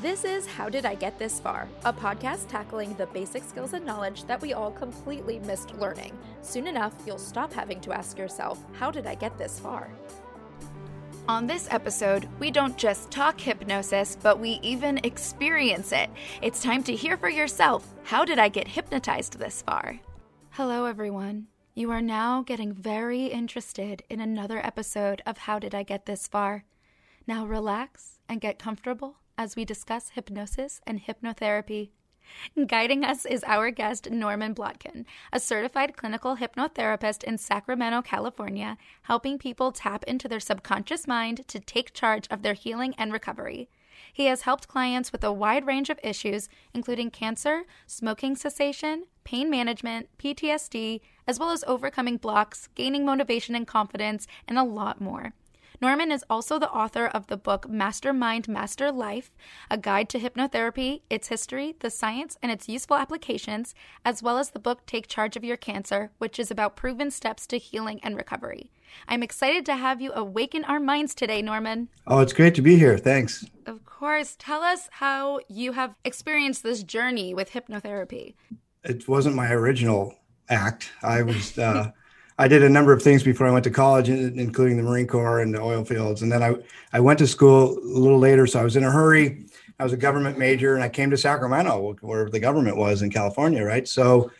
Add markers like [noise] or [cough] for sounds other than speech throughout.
This is How Did I Get This Far, a podcast tackling the basic skills and knowledge that we all completely missed learning. Soon enough, you'll stop having to ask yourself, How did I get this far? On this episode, we don't just talk hypnosis, but we even experience it. It's time to hear for yourself how did I get hypnotized this far? Hello, everyone. You are now getting very interested in another episode of How Did I Get This Far? Now relax and get comfortable as we discuss hypnosis and hypnotherapy. Guiding us is our guest, Norman Plotkin, a certified clinical hypnotherapist in Sacramento, California, helping people tap into their subconscious mind to take charge of their healing and recovery. He has helped clients with a wide range of issues, including cancer, smoking cessation, pain management, PTSD, as well as overcoming blocks, gaining motivation and confidence, and a lot more. Norman is also the author of the book Mastermind Master Life, a guide to hypnotherapy, its history, the science, and its useful applications, as well as the book Take Charge of Your Cancer, which is about proven steps to healing and recovery. I'm excited to have you awaken our minds today, Norman. Oh, it's great to be here. Thanks. Of course. Tell us how you have experienced this journey with hypnotherapy. It wasn't my original act. I was uh, [laughs] I did a number of things before I went to college, including the Marine Corps and the oil fields. And then I, I went to school a little later. So I was in a hurry. I was a government major and I came to Sacramento, where the government was in California, right? So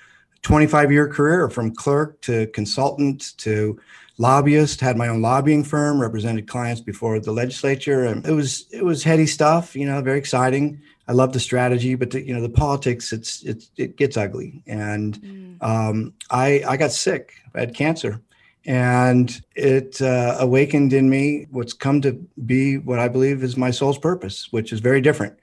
25 year career from clerk to consultant to lobbyist, had my own lobbying firm, represented clients before the legislature. And it was, it was heady stuff, you know, very exciting. I love the strategy, but the, you know, the politics, it's, it's, it gets ugly. And mm. um, I, I got sick I had cancer. And it uh, awakened in me what's come to be what I believe is my soul's purpose, which is very different.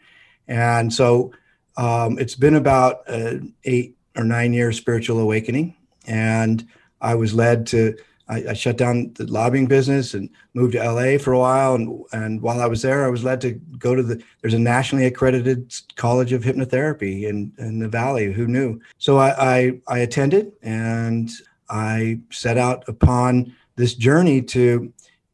And so um, it's been about an eight or nine year spiritual awakening. And I was led to, I, I, shut down the lobbying business and moved to LA for a while. And, and while I was there, I was led to go to the, there's a nationally accredited college of hypnotherapy in, in the Valley. Who knew? So I, I, I attended and I set out upon this journey to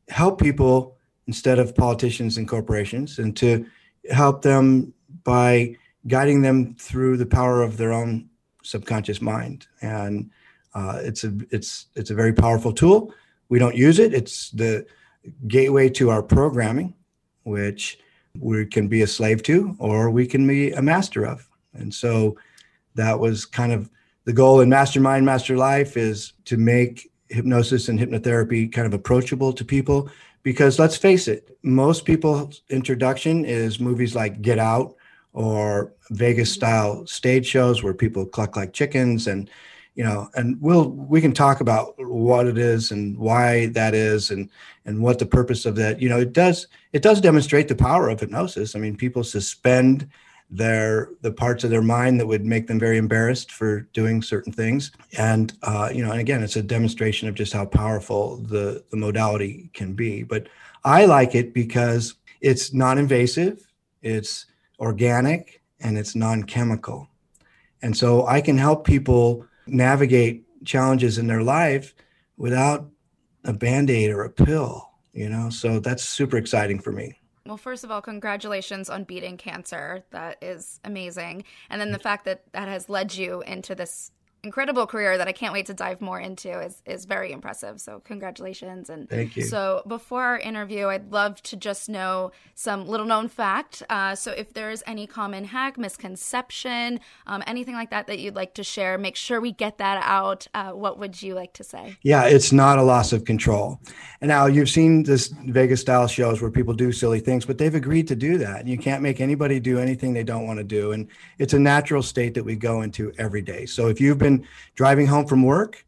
help people instead of politicians and corporations and to help them by guiding them through the power of their own subconscious mind and uh, it's a it's it's a very powerful tool. We don't use it. It's the gateway to our programming which we can be a slave to or we can be a master of. And so that was kind of the goal in Mastermind Master Life is to make hypnosis and hypnotherapy kind of approachable to people because let's face it, most people's introduction is movies like Get Out or Vegas style stage shows where people cluck like chickens and you know and we'll we can talk about what it is and why that is and and what the purpose of that you know it does it does demonstrate the power of hypnosis. I mean people suspend their the parts of their mind that would make them very embarrassed for doing certain things. And uh, you know and again it's a demonstration of just how powerful the the modality can be. But i like it because it's non-invasive it's organic and it's non-chemical. And so i can help people navigate challenges in their life without a band-aid or a pill you know so that's super exciting for me well, first of all, congratulations on beating cancer. That is amazing. And then the fact that that has led you into this incredible career that I can't wait to dive more into is is very impressive. So congratulations and thank you. So before our interview, I'd love to just know some little known fact. Uh, so if there's any common hack, misconception, um, anything like that that you'd like to share, make sure we get that out. Uh, what would you like to say? Yeah, it's not a loss of control. And now you've seen this Vegas style shows where people do silly things, but they've agreed to do that. And you can't make anybody do anything they don't want to do. And it's a natural state that we go into every day. So if you've been been driving home from work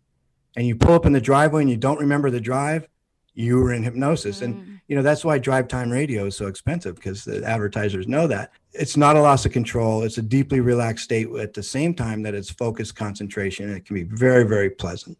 and you pull up in the driveway and you don't remember the drive, you were in hypnosis. Mm. And you know, that's why drive time radio is so expensive because the advertisers know that. It's not a loss of control. It's a deeply relaxed state at the same time that it's focused concentration. And it can be very, very pleasant.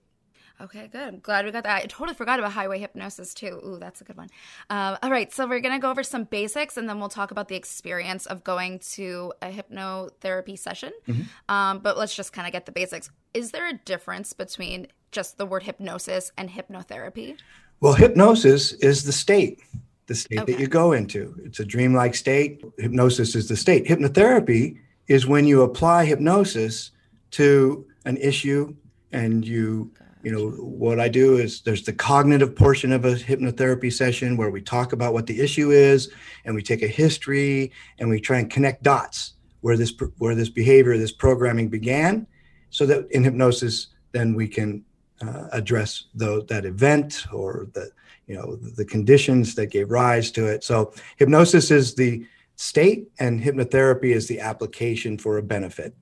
Okay, good. Glad we got that. I totally forgot about highway hypnosis too. Ooh, that's a good one. Uh, all right, so we're gonna go over some basics, and then we'll talk about the experience of going to a hypnotherapy session. Mm-hmm. Um, but let's just kind of get the basics. Is there a difference between just the word hypnosis and hypnotherapy? Well, hypnosis is the state. the state Okay. that you go into. It's a dreamlike state. Hypnosis is the state. Hypnotherapy is when you apply hypnosis to an issue and you you know what i do is there's the cognitive portion of a hypnotherapy session where we talk about what the issue is and we take a history and we try and connect dots where this where this behavior this programming began so that in hypnosis then we can uh, address the, that event or the you know the conditions that gave rise to it. So hypnosis is the state and hypnotherapy is the application for a benefit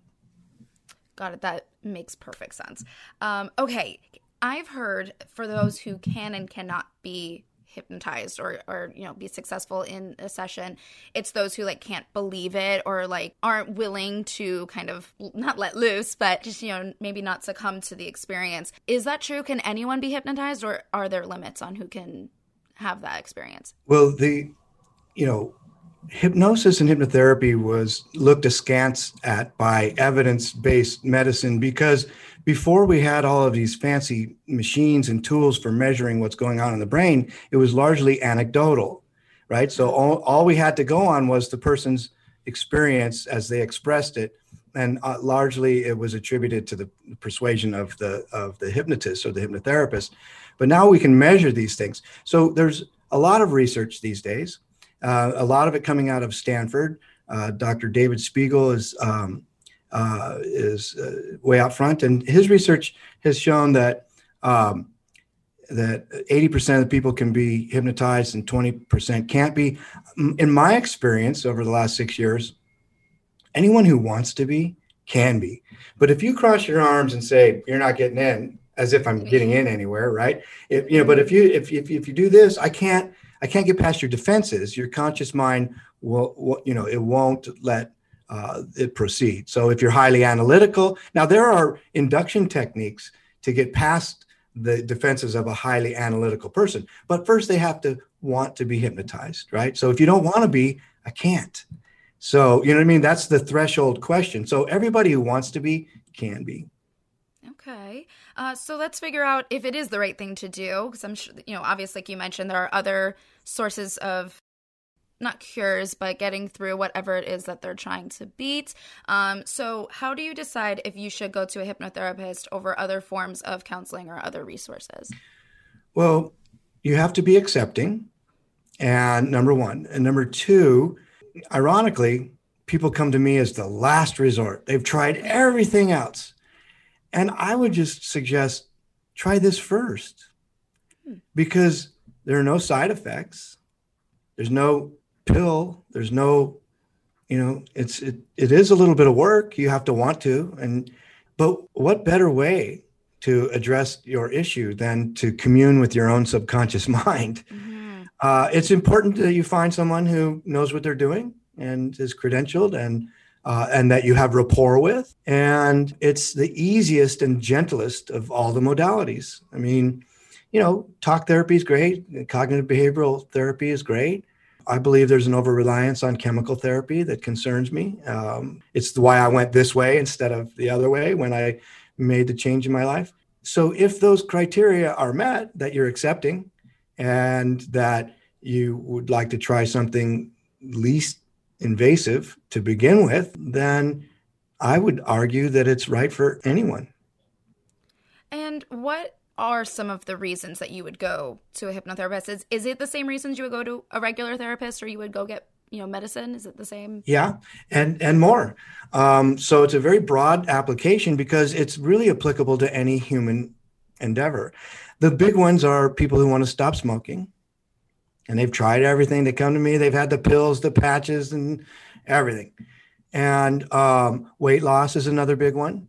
Got it. That makes perfect sense. Um, okay. I've heard for those who can and cannot be hypnotized or, or you know be successful in a session it's those who like can't believe it or like aren't willing to kind of not let loose but just you know maybe not succumb to the experience is that true can anyone be hypnotized or are there limits on who can have that experience Well, the, you know, hypnosis and hypnotherapy was looked askance at by evidence based medicine because before we had all of these fancy machines and tools for measuring what's going on in the brain, it was largely anecdotal, right? So all, all we had to go on was the person's experience as they expressed it. And uh, largely it was attributed to the persuasion of the of the hypnotist or the hypnotherapist. But now we can measure these things. So there's a lot of research these days uh, a lot of it coming out of Stanford. Uh, Dr. David Spiegel is um, uh, is uh, way out front, and his research has shown that um, that 80% of the people can be hypnotized and 20% can't be. In my experience over the last six years, anyone who wants to be can be. But if you cross your arms and say you're not getting in, as if I'm getting in anywhere, right? If you know, but if you if if, if you do this, I can't I can't get past your defenses. Your conscious mind will, will you know, it won't let uh, it proceed. So if you're highly analytical, now there are induction techniques to get past the defenses of a highly analytical person, but first they have to want to be hypnotized, right? So if you don't want to be, I can't. So you know what I mean? That's the threshold question. So everybody who wants to be can be. Okay. Uh, so let's figure out if it is the right thing to do. Because I'm sure, you know, obviously, like you mentioned, there are other sources of not cures, but getting through whatever it is that they're trying to beat. Um, so, how do you decide if you should go to a hypnotherapist over other forms of counseling or other resources? Well, you have to be accepting. And number one. And number two, ironically, people come to me as the last resort. They've tried everything else. And I would just suggest try this first because there are no side effects. There's no pill. There's no, you know, it's it, it is a little bit of work. You have to want to. And but what better way to address your issue than to commune with your own subconscious [laughs] mind? Mm-hmm. Uh, it's important that you find someone who knows what they're doing and is credentialed and uh, and that you have rapport with. And it's the easiest and gentlest of all the modalities. I mean, you know, talk therapy is great, cognitive behavioral therapy is great. I believe there's an over reliance on chemical therapy that concerns me. Um, it's why I went this way instead of the other way when I made the change in my life. So, if those criteria are met that you're accepting and that you would like to try something least invasive to begin with, then I would argue that it's right for anyone. And what are some of the reasons that you would go to a hypnotherapist? Is, is it the same reasons you would go to a regular therapist or you would go get you know medicine? Is it the same? Yeah and and more. Um, so it's a very broad application because it's really applicable to any human endeavor. The big ones are people who want to stop smoking and they've tried everything. They come to me. They've had the pills the patches and everything. And um, weight loss is another big one.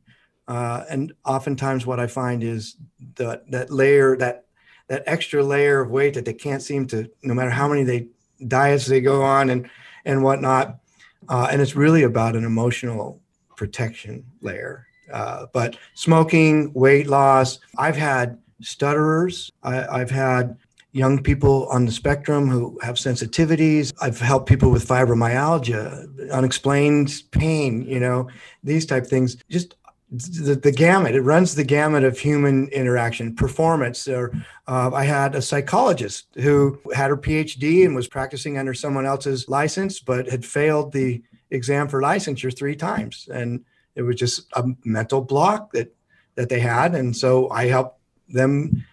Uh, and oftentimes what i find is that that layer that that extra layer of weight that they can't seem to no matter how many they diets they go on and and whatnot uh, and it's really about an emotional protection layer. Uh, but smoking weight loss i've had stutterers. I, i've had young people on the spectrum who have sensitivities i've helped people with fibromyalgia unexplained pain you know these type things just the, the gamut. It runs the gamut of human interaction, performance. Or uh, I had a psychologist who had her PhD and was practicing under someone else's license, but had failed the exam for licensure three times, and it was just a mental block that that they had. And so I helped them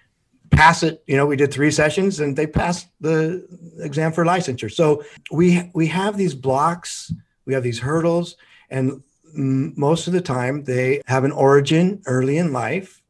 pass it. You know, we did three sessions, and they passed the exam for licensure. So we we have these blocks, we have these hurdles, and most of the time they have an origin early in life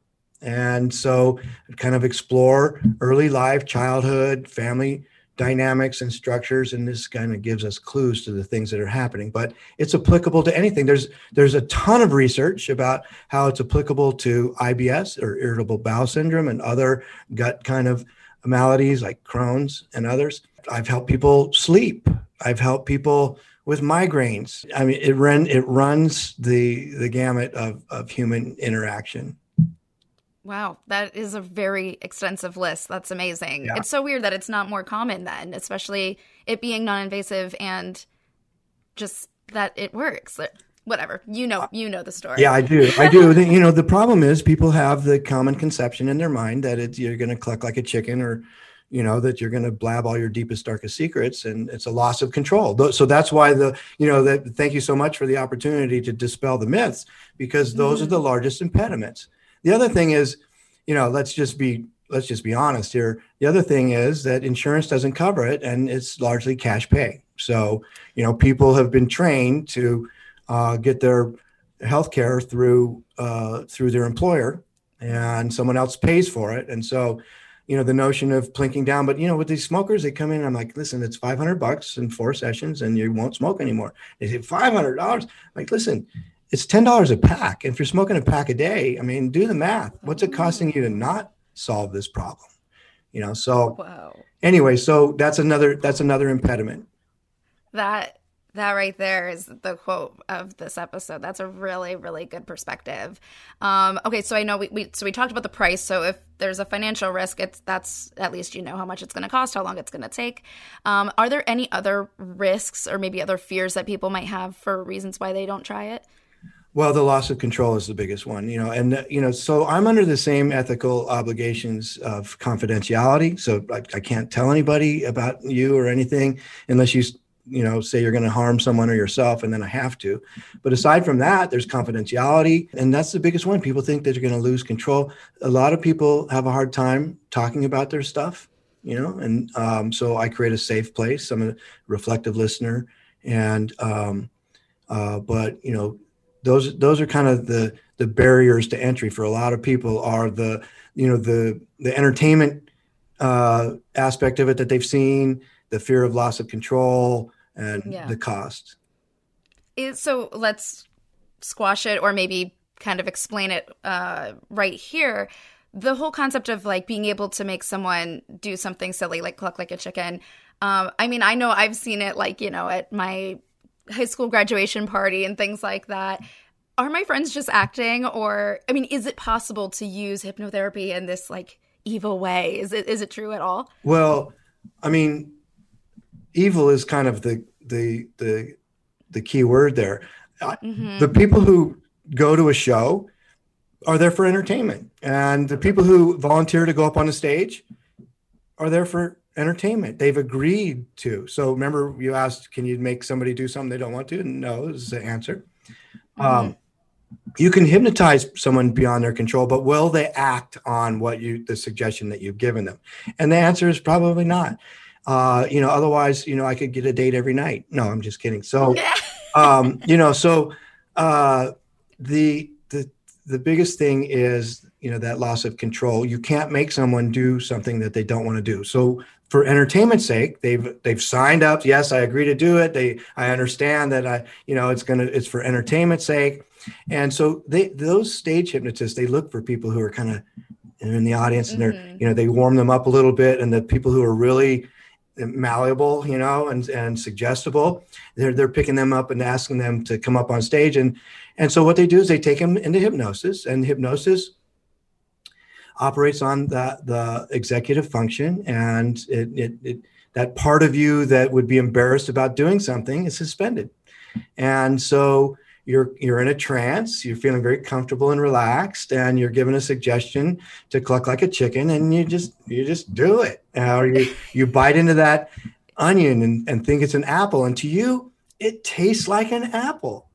and so kind of explore early life childhood family dynamics and structures and this kind of gives us clues to the things that are happening but it's applicable to anything there's there's a ton of research about how it's applicable to IBS or irritable bowel syndrome and other gut kind of maladies like Crohn's and others I've helped people sleep I've helped people with migraines. I mean, it run it runs the the gamut of of human interaction. Wow, that is a very extensive list. That's amazing. Yeah. It's so weird that it's not more common then, especially it being non-invasive and just that it works. Whatever. You know, you know the story. Yeah, I do. I do. you know, the problem is people have the common conception in their mind that it's you're going to cluck like a chicken or you know that you're going to blab all your deepest darkest secrets and it's a loss of control so that's why the you know that thank you so much for the opportunity to dispel the myths because those mm-hmm. are the largest impediments the other thing is you know let's just be let's just be honest here. The other thing is that insurance doesn't cover it and it's largely cash pay. So you know people have been trained to uh, get their health care through uh, through their employer and someone else pays for it. And so you know the notion of plinking down but you know with these smokers they come in i'm like listen it's 500 bucks in four sessions and you won't smoke anymore. They say 500 dollars? Like listen it's $10 a pack and if you're smoking a pack a day i mean do the math what's it costing you to not solve this problem you know so wow. anyway so that's another that's another impediment that that right there is the quote of this episode. That's a really, really good perspective. Um, okay, so I know we, we so we talked about the price. So if there's a financial risk, it's that's at least you know how much it's going to cost, how long it's going to take. Um, are there any other risks or maybe other fears that people might have for reasons why they don't try it? Well, the loss of control is the biggest one, you know, and you know, so I'm under the same ethical obligations of confidentiality. So I, I can't tell anybody about you or anything unless you you know say you're going to harm someone or yourself and then i have to. But aside from that there's confidentiality and that's the biggest one. People think that you're going to lose control. A lot of people have a hard time talking about their stuff you know and um, so i create a safe place. I'm a reflective listener and um, uh, but you know those those are kind of the the barriers to entry for a lot of people are the you know the the entertainment uh, aspect of it that they've seen the fear of loss of control and yeah. the cost. It, so let's squash it or maybe kind of explain it uh, right here. The whole concept of like being able to make someone do something silly, like cluck like a chicken. Um, I mean, I know I've seen it like, you know, at my high school graduation party and things like that. Are my friends just acting or I mean, is it possible to use hypnotherapy in this like evil way? Is it is it true at all? Well, I mean, evil is kind of the the the the key word there. Mm-hmm. The people who go to a show are there for entertainment, and the people who volunteer to go up on the stage are there for entertainment. They've agreed to. So remember, you asked, "Can you make somebody do something they don't want to?" No, is the answer. Mm-hmm. Um, you can hypnotize someone beyond their control, but will they act on what you the suggestion that you've given them? And the answer is probably not. Uh, you know, otherwise, you know, I could get a date every night. No, I'm just kidding. So, [laughs] um, you know, so uh, the the the biggest thing is you know that loss of control. You can't make someone do something that they don't want to do. So for entertainment's sake, they've they've signed up. Yes, I agree to do it. They I understand that I you know it's gonna it's for entertainment's sake, and so they those stage hypnotists they look for people who are kind of in the audience and they're mm-hmm. you know they warm them up a little bit, and the people who are really malleable, you know, and and suggestible. They're they're picking them up and asking them to come up on stage, and and so what they do is they take them into hypnosis, and hypnosis operates on the the executive function, and it it, it that part of you that would be embarrassed about doing something is suspended, and so you're you're in a trance you're feeling very comfortable and relaxed and you're given a suggestion to cluck like a chicken and you just you just do it. Or you you bite into that onion and, and think it's an apple and to you it tastes like an apple.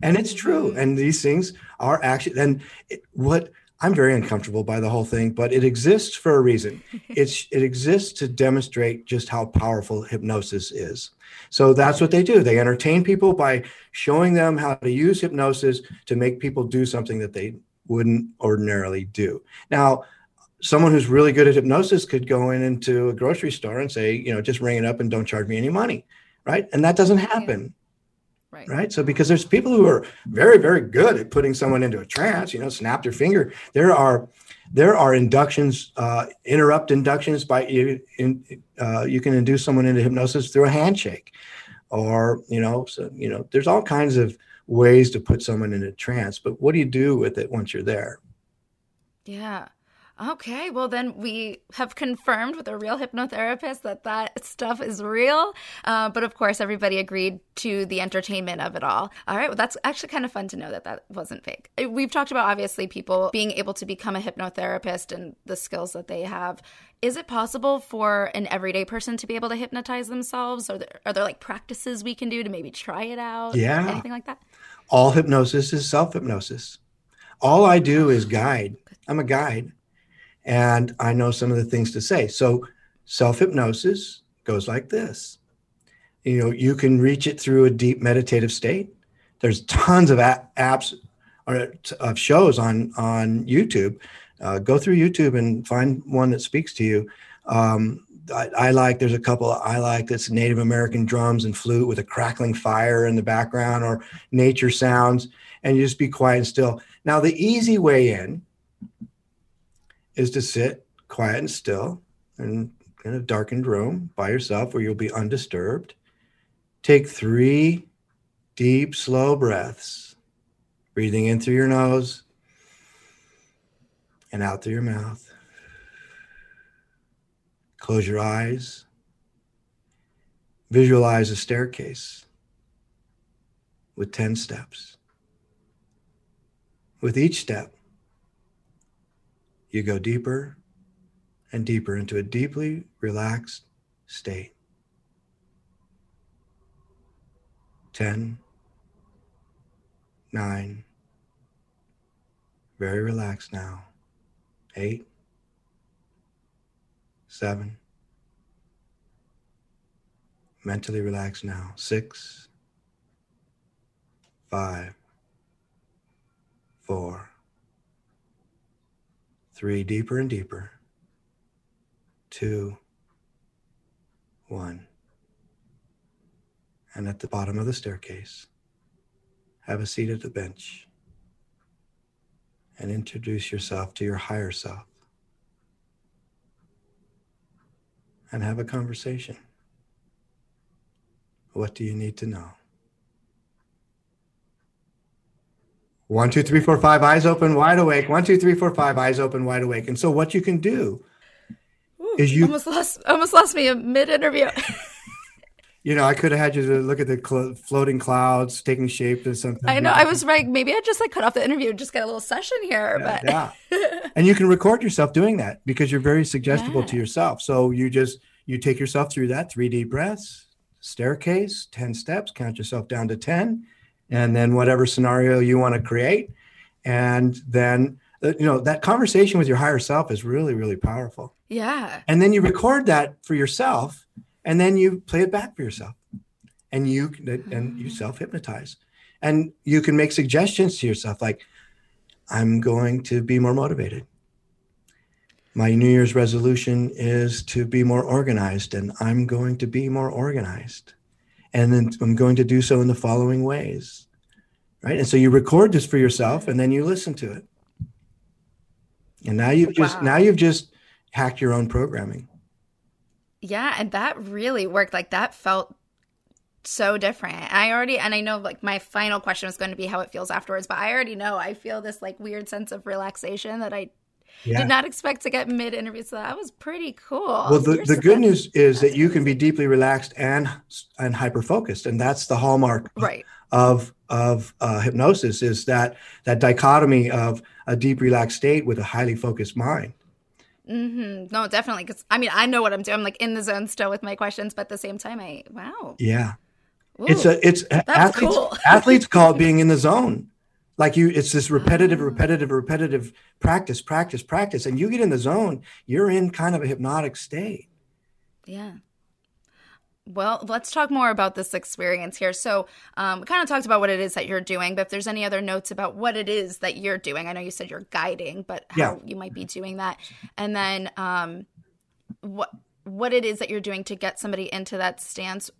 And it's true mm-hmm. and these things are actually and it, what i'm very uncomfortable by the whole thing but it exists for a reason [laughs] it's it exists to demonstrate just how powerful hypnosis is so that's what they do. They entertain people by showing them how to use hypnosis to make people do something that they wouldn't ordinarily do. Now, someone who's really good at hypnosis could go in into a grocery store and say, you know, just ring it up and don't charge me any money, right? And that doesn't happen. Right. right. So because there's people who are very, very good at putting someone into a trance, you know, snap their finger. There are there are inductions, uh, interrupt inductions by you. In, uh, you can induce someone into hypnosis through a handshake, or you know, so you know, there's all kinds of ways to put someone in a trance. But what do you do with it once you're there? Yeah. Okay, well, then we have confirmed with a real hypnotherapist that that stuff is real. Uh, but of course, everybody agreed to the entertainment of it all. All right, well, that's actually kind of fun to know that that wasn't fake. Uh, we've talked about obviously people being able to become a hypnotherapist and the skills that they have. Is it possible for an everyday person to be able to hypnotize themselves? Are there, are there like practices we can do to maybe try it out? Yeah. Anything like that? All hypnosis is self hypnosis. All I do is guide. I'm a guide and I know some of the things to say. So self hypnosis goes like this. You know, you can reach it through a deep meditative state. There's tons of apps or of shows on on YouTube. Uh, go through YouTube and find one that speaks to you. Um, I, I, like. There's a couple I like that's Native American drums and flute with a crackling fire in the background, or nature sounds, and you just be quiet and still. Now, the easy way in is to sit quiet and still in, in a darkened room by yourself where you'll be undisturbed. Take three deep, slow breaths, breathing in through your nose and out through your mouth. Close your eyes. Visualize a staircase with 10 steps. With each step, you go deeper and deeper into a deeply relaxed state. 10, 9, very relaxed now. 8, 7, mentally relaxed now. 6, 5, 4, Three, deeper and deeper. Two, one. And at the bottom of the staircase, have a seat at the bench and introduce yourself to your higher self and have a conversation. What do you need to know? One, two, three, four, five, eyes open, wide awake. One, two, three, four, five, eyes open, wide awake. And so what you can do Ooh, is you almost lost almost lost me a mid interview. [laughs] you know, I could have had you to look at the cl- floating clouds taking shape or something. I know. I was right. Maybe I just like cut off the interview, and just get a little session here. Yeah, but yeah, [laughs] and you can record yourself doing that because you're very suggestible yeah. to yourself. So you just you take yourself through that three deep breaths, staircase, ten steps, count yourself down to ten, and then whatever scenario you want to create. And then uh, you know that conversation with your higher self is really really powerful. Yeah. And then you record that for yourself and then you play it back for yourself. And you and you mm. self hypnotize and you can make suggestions to yourself like i'm going to be more motivated. My new year's resolution is to be more organized and i'm going to be more organized and then I'm going to do so in the following ways. Right. And so you record this for yourself and then you listen to it. And now you've just wow. now you've just hacked your own programming. Yeah, and that really worked. Like that felt so different. I already and I know like my final question was going to be how it feels afterwards, but I already know I feel this like weird sense of relaxation that I yeah. Did not expect to get mid interview, so that was pretty cool. Well, the, the good news is that you can be deeply relaxed and and hyper focused, and that's the hallmark right. of of uh, hypnosis is that that dichotomy of a deep relaxed state with a highly focused mind. Mm-hmm. No, definitely. Because I mean, I know what I'm doing. I'm like in the zone still with my questions, but at the same time, I wow. Yeah, Ooh, it's a it's athletes. Cool. [laughs] athletes call it being in the zone. Like you, it's this repetitive, repetitive, repetitive practice, practice, practice, and you get in the zone. You're in kind of a hypnotic state. Yeah. Well, let's talk more about this experience here. So, um, we kind of talked about what it is that you're doing, but if there's any other notes about what it is that you're doing, I know you said you're guiding, but how yeah. you might be doing that, and then um, what what it is that you're doing to get somebody into that stance,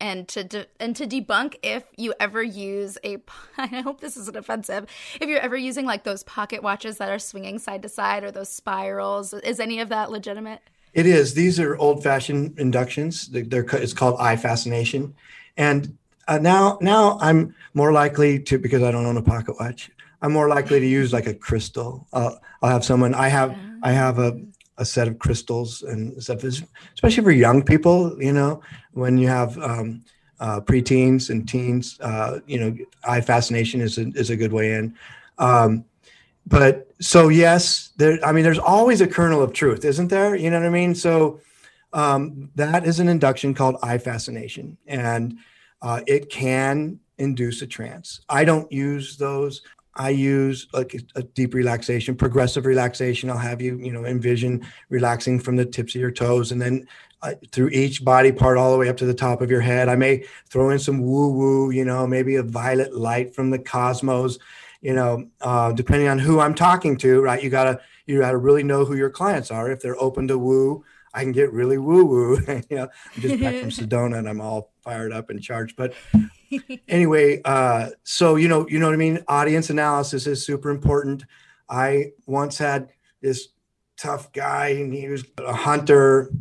and to de- and to debunk if you ever use a. [laughs] I hope this isn't offensive. If you're ever using like those pocket watches that are swinging side to side or those spirals, is any of that legitimate? It is. These are old-fashioned inductions. They're, it's called eye fascination, and uh, now now I'm more likely to because I don't own a pocket watch. I'm more likely to use like a crystal. Uh, I'll have someone. I have I have a a set of crystals and stuff. Especially for young people, you know, when you have um, uh, preteens and teens, uh, you know, eye fascination is a, is a good way in. Um, but so yes, there. I mean, there's always a kernel of truth, isn't there? You know what I mean? So um, that is an induction called eye fascination, and uh, it can induce a trance. I don't use those. I use like a, a, deep relaxation, progressive relaxation. I'll have you, you know, envision relaxing from the tips of your toes and then uh, through each body part all the way up to the top of your head. I may throw in some woo woo, you know, maybe a violet light from the cosmos you know, uh, depending on who I'm talking to, right? You gotta you gotta really know who your clients are. If they're open to woo, I can get really woo woo. [laughs] you know, I'm just back from [laughs] Sedona and I'm all fired up and charged. But [laughs] anyway, uh, so you know, you know what I mean. Audience analysis is super important. I once had this tough guy, and he was a hunter,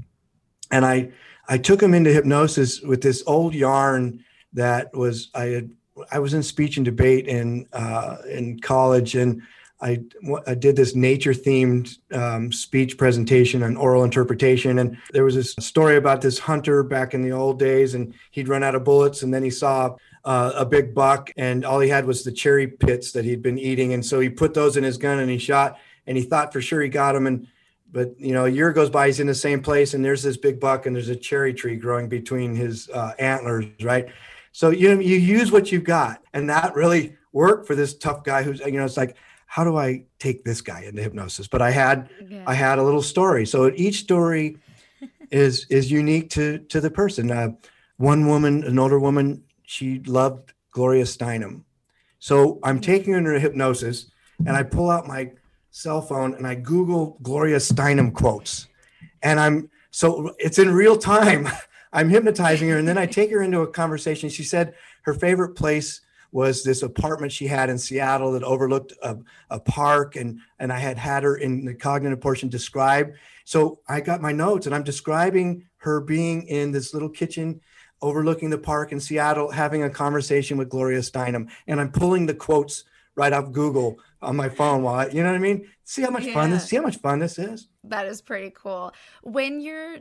and I I took him into hypnosis with this old yarn that was I had I was in speech and debate in uh, in college, and I, I did this nature themed um, speech presentation on oral interpretation. And there was this story about this hunter back in the old days, and he'd run out of bullets, and then he saw uh, a big buck, and all he had was the cherry pits that he'd been eating, and so he put those in his gun and he shot, and he thought for sure he got him, and but you know a year goes by he's in the same place and there's this big buck and there's a cherry tree growing between his uh, antlers right so you you use what you've got, and that really worked for this tough guy who's you know it's like how do I take this guy into hypnosis? But I had yeah. I had a little story. So each story [laughs] is is unique to to the person. Uh, one woman, an older woman, she loved Gloria Steinem. So I'm mm-hmm. taking her into hypnosis, and I pull out my cell phone and I Google Gloria Steinem quotes, and I'm so it's in real time. [laughs] I'm hypnotizing her, and then I take her into a conversation. She said her favorite place was this apartment she had in Seattle that overlooked a, a park, and and I had had her in the cognitive portion describe. So I got my notes, and I'm describing her being in this little kitchen overlooking the park in Seattle, having a conversation with Gloria Steinem, and I'm pulling the quotes right off Google on my phone while I, you know what I mean? See how much yeah. fun this see how much fun this is. That is pretty cool. When you're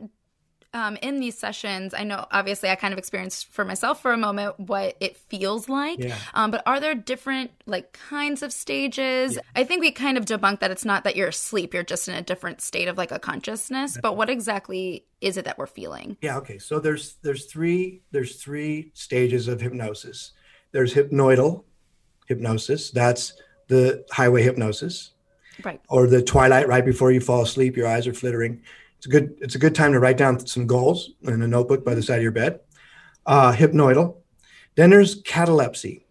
um, in these sessions, I know obviously I kind of experienced for myself for a moment what it feels like. Yeah. Um, but are there different like kinds of stages? Yeah. I think we kind of debunked that it's not that you're asleep, you're just in a different state of like a consciousness. But what exactly is it that we're feeling? Yeah. Okay. So there's there's three there's three stages of hypnosis. There's hypnoidal hypnosis. That's the highway hypnosis. Right. Or the twilight right before you fall asleep, your eyes are flittering it's a good it's a good time to write down some goals in a notebook by the side of your bed. Uh, hypnoidal. Then there's catalepsy.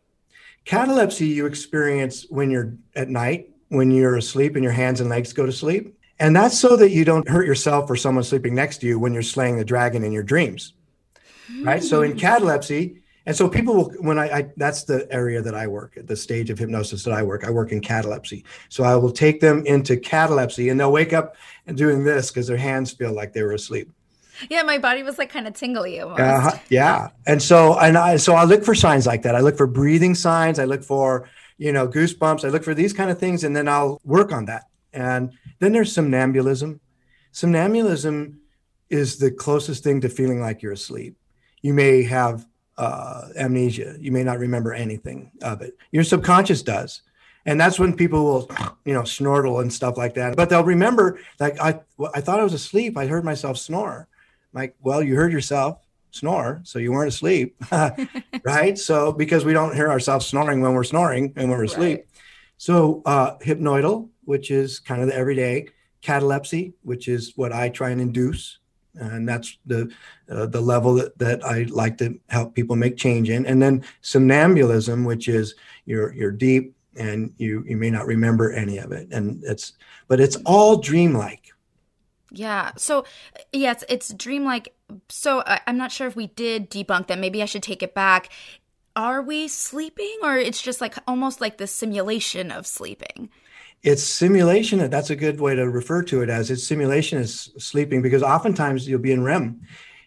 Catalepsy you experience when you're at night, when you're asleep and your hands and legs go to sleep. And that's so that you don't hurt yourself or someone sleeping next to you when you're slaying the dragon in your dreams. Right. So in hmm. catalepsy, and so people will, when I, I, that's the area that I work at the stage of hypnosis that I work. I work in catalepsy. So I will take them into catalepsy and they'll wake up and doing this because their hands feel like they were asleep. Yeah, my body was like kind of tingly almost. Uh, yeah. And so, and I, so I look for signs like that. I look for breathing signs. I look for, you know, goosebumps. I look for these kind of things and then I'll work on that. And then there's somnambulism. Somnambulism is the closest thing to feeling like you're asleep. You may have uh, amnesia. You may not remember anything of it. Your subconscious does. And that's when people will, you know, snortle and stuff like that. But they'll remember, like, I, I thought I was asleep. I heard myself snore. I'm like, well, you heard yourself snore, so you weren't asleep, [laughs] right? So because we don't hear ourselves snoring when we're snoring and when we're asleep. Right. So uh, hypnoidal, which is kind of the everyday, catalepsy, which is what I try and induce, and that's the uh, the level that, that I like to help people make change in. And then somnambulism, which is you're you're deep and you you may not remember any of it, and it's but it's all dreamlike. Yeah. So, yes, it's, dreamlike. So, I, I'm not sure if we did debunk that. Maybe I should take it back. Are we sleeping, or it's just like almost like the simulation of sleeping? It's simulation. That's a good way to refer to it as. It's simulation is sleeping because oftentimes you'll be in REM.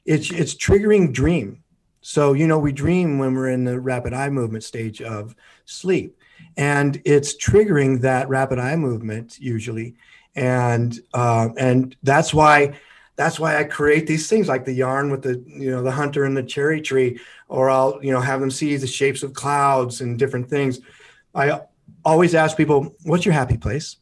It's it's triggering dream. So you know we dream when we're in the rapid eye movement stage of sleep, and it's triggering that rapid eye movement usually and uh, and that's why that's why I create these things like the yarn with the you know the hunter and the cherry tree, or I'll you know have them see the shapes of clouds and different things. I always ask people, "What's your happy place?"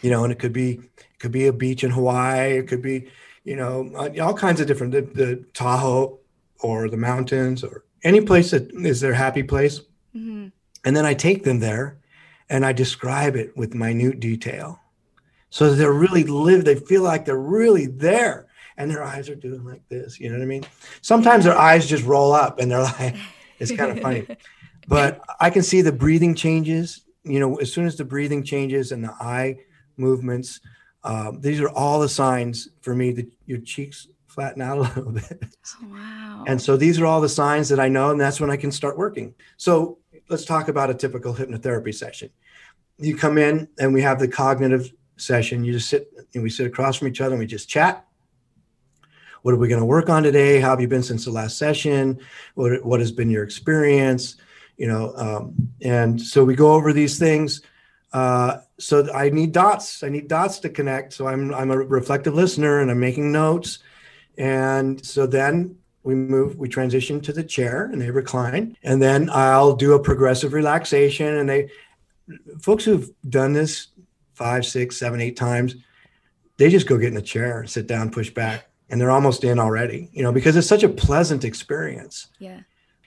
You know, and it could be it could be a beach in Hawaii, it could be you know all kinds of different the, the Tahoe or the mountains or any place that is their happy place. Mm-hmm. And then I take them there and I describe it with minute detail so they're really live they feel like they're really there and their eyes are doing like this you know what i mean sometimes their eyes just roll up and they're like [laughs] it's kind of funny [laughs] but i can see the breathing changes you know as soon as the breathing changes and the eye movements um, these are all the signs for me that your cheeks flatten out a [laughs] little bit oh, wow and so these are all the signs that i know and that's when i can start working so let's talk about a typical hypnotherapy session you come in and we have the cognitive session. You just sit and we sit across from each other and we just chat. What are we going to work on today? How have you been since the last session? What, what has been your experience? You know, um, and so we go over these things. Uh, so I need dots. I need dots to connect. So I'm I'm a reflective listener and I'm making notes. And so then we move, we transition to the chair and they recline. And then I'll do a progressive relaxation. And they folks who've done this five, six, seven, eight times, they just go get in a chair, sit down, push back, and they're almost in already, you know, because it's such a pleasant experience. Yeah.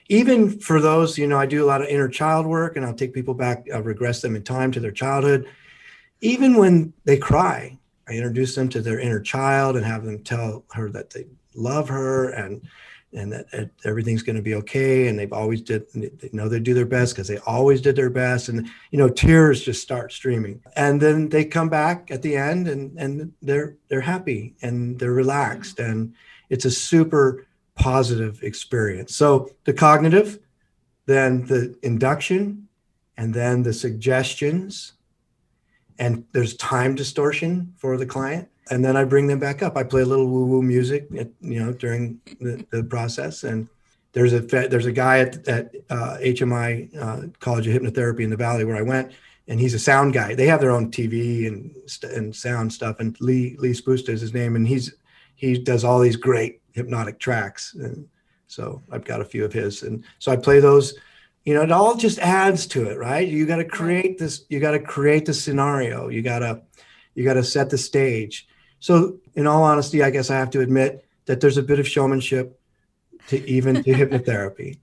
Even for those, you know, I do a lot of inner child work and I'll take people back, I'll regress them in time to their childhood. Even when they cry, I introduce them to their inner child and have them tell her that they love her and and that, everything's going to be okay. And they've always did they know they do their best because they always did their best. And you know tears just start streaming. And then they come back at the end and and they're they're happy and they're relaxed. And it's a super positive experience so the cognitive then the induction and then the suggestions and there's time distortion for the client and then I bring them back up. I play a little woo woo music, at, you know, during the, the, process. And there's a there's a guy at, at uh, HMI uh, College of Hypnotherapy in the Valley where I went, and he's a sound guy. They have their own TV and and sound stuff. And Lee Lee Spoosta is his name, and he's he does all these great hypnotic tracks. And so I've got a few of his, and so I play those. You know, it all just adds to it, right? You got to create this. You got to create the scenario. You got to you got to set the stage so, in all honesty, I guess I have to admit that there's a bit of showmanship to even to [laughs] hypnotherapy.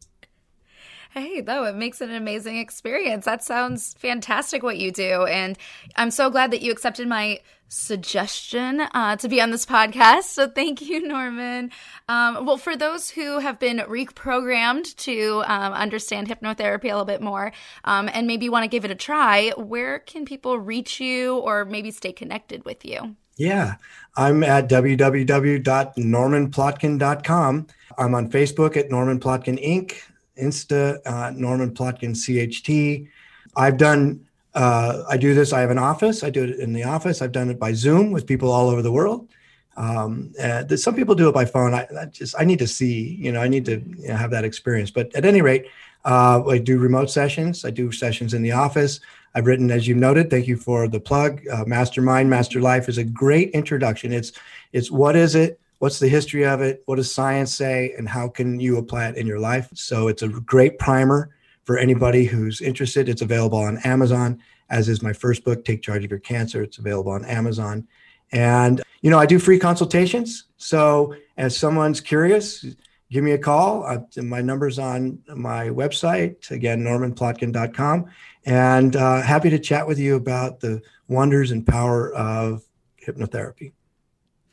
Hey, though, it makes it an amazing experience. That sounds fantastic what you do. And I'm so glad that you accepted my suggestion uh, to be on this podcast. So thank you, [laughs] Norman. Um, well, for those who have been reprogrammed to um, understand hypnotherapy a little bit more um, and maybe want to give it a try, where can people reach you or maybe stay connected with you? Yeah, I'm at www.normanplotkin.com. I'm on Facebook at Norman Plotkin Inc., Insta uh, Norman Plotkin CHT. I've done, uh, I do this, I have an office. I do it in the office. I've done it by Zoom with people all over the world. Um, some people do it by phone. I, I, just, I need to see, you know, I need to you know, have that experience. But at any rate, uh, I do remote sessions. I do sessions in the office. I've written, as you noted, thank you for the plug. Uh, Mastermind, Master Life is a great introduction. It's it's what is it? What's the history of it, what does science say, and how can you apply it in your life. So it's a great primer for anybody who's interested. It's available on Amazon, as is my first book, Take Charge of Your Cancer. It's available on Amazon. And, you know, I do free consultations. So as someone's curious, give me a call. Uh, my number's on my website, again, normanplotkin.com. And uh, happy to chat with you about the wonders and power of hypnotherapy.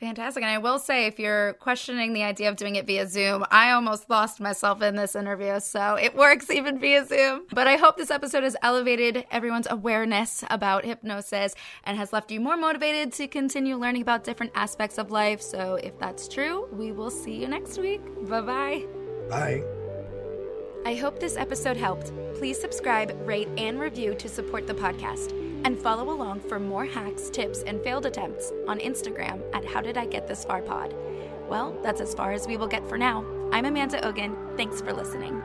Fantastic. And I will say, if you're questioning the idea of doing it via Zoom, I almost lost myself in this interview. So it works even via Zoom. But I hope this episode has elevated everyone's awareness about hypnosis and has left you more motivated to continue learning about different aspects of life. So if that's true, we will see you next week. Bye-bye. Bye. I hope this episode helped. Please subscribe, rate, and review to support the podcast. And follow along for more hacks, tips, and failed attempts on Instagram at How Did I Get This Far Pod. Well, that's as far as we will get for now. I'm Amanda Ogen. Thanks for listening.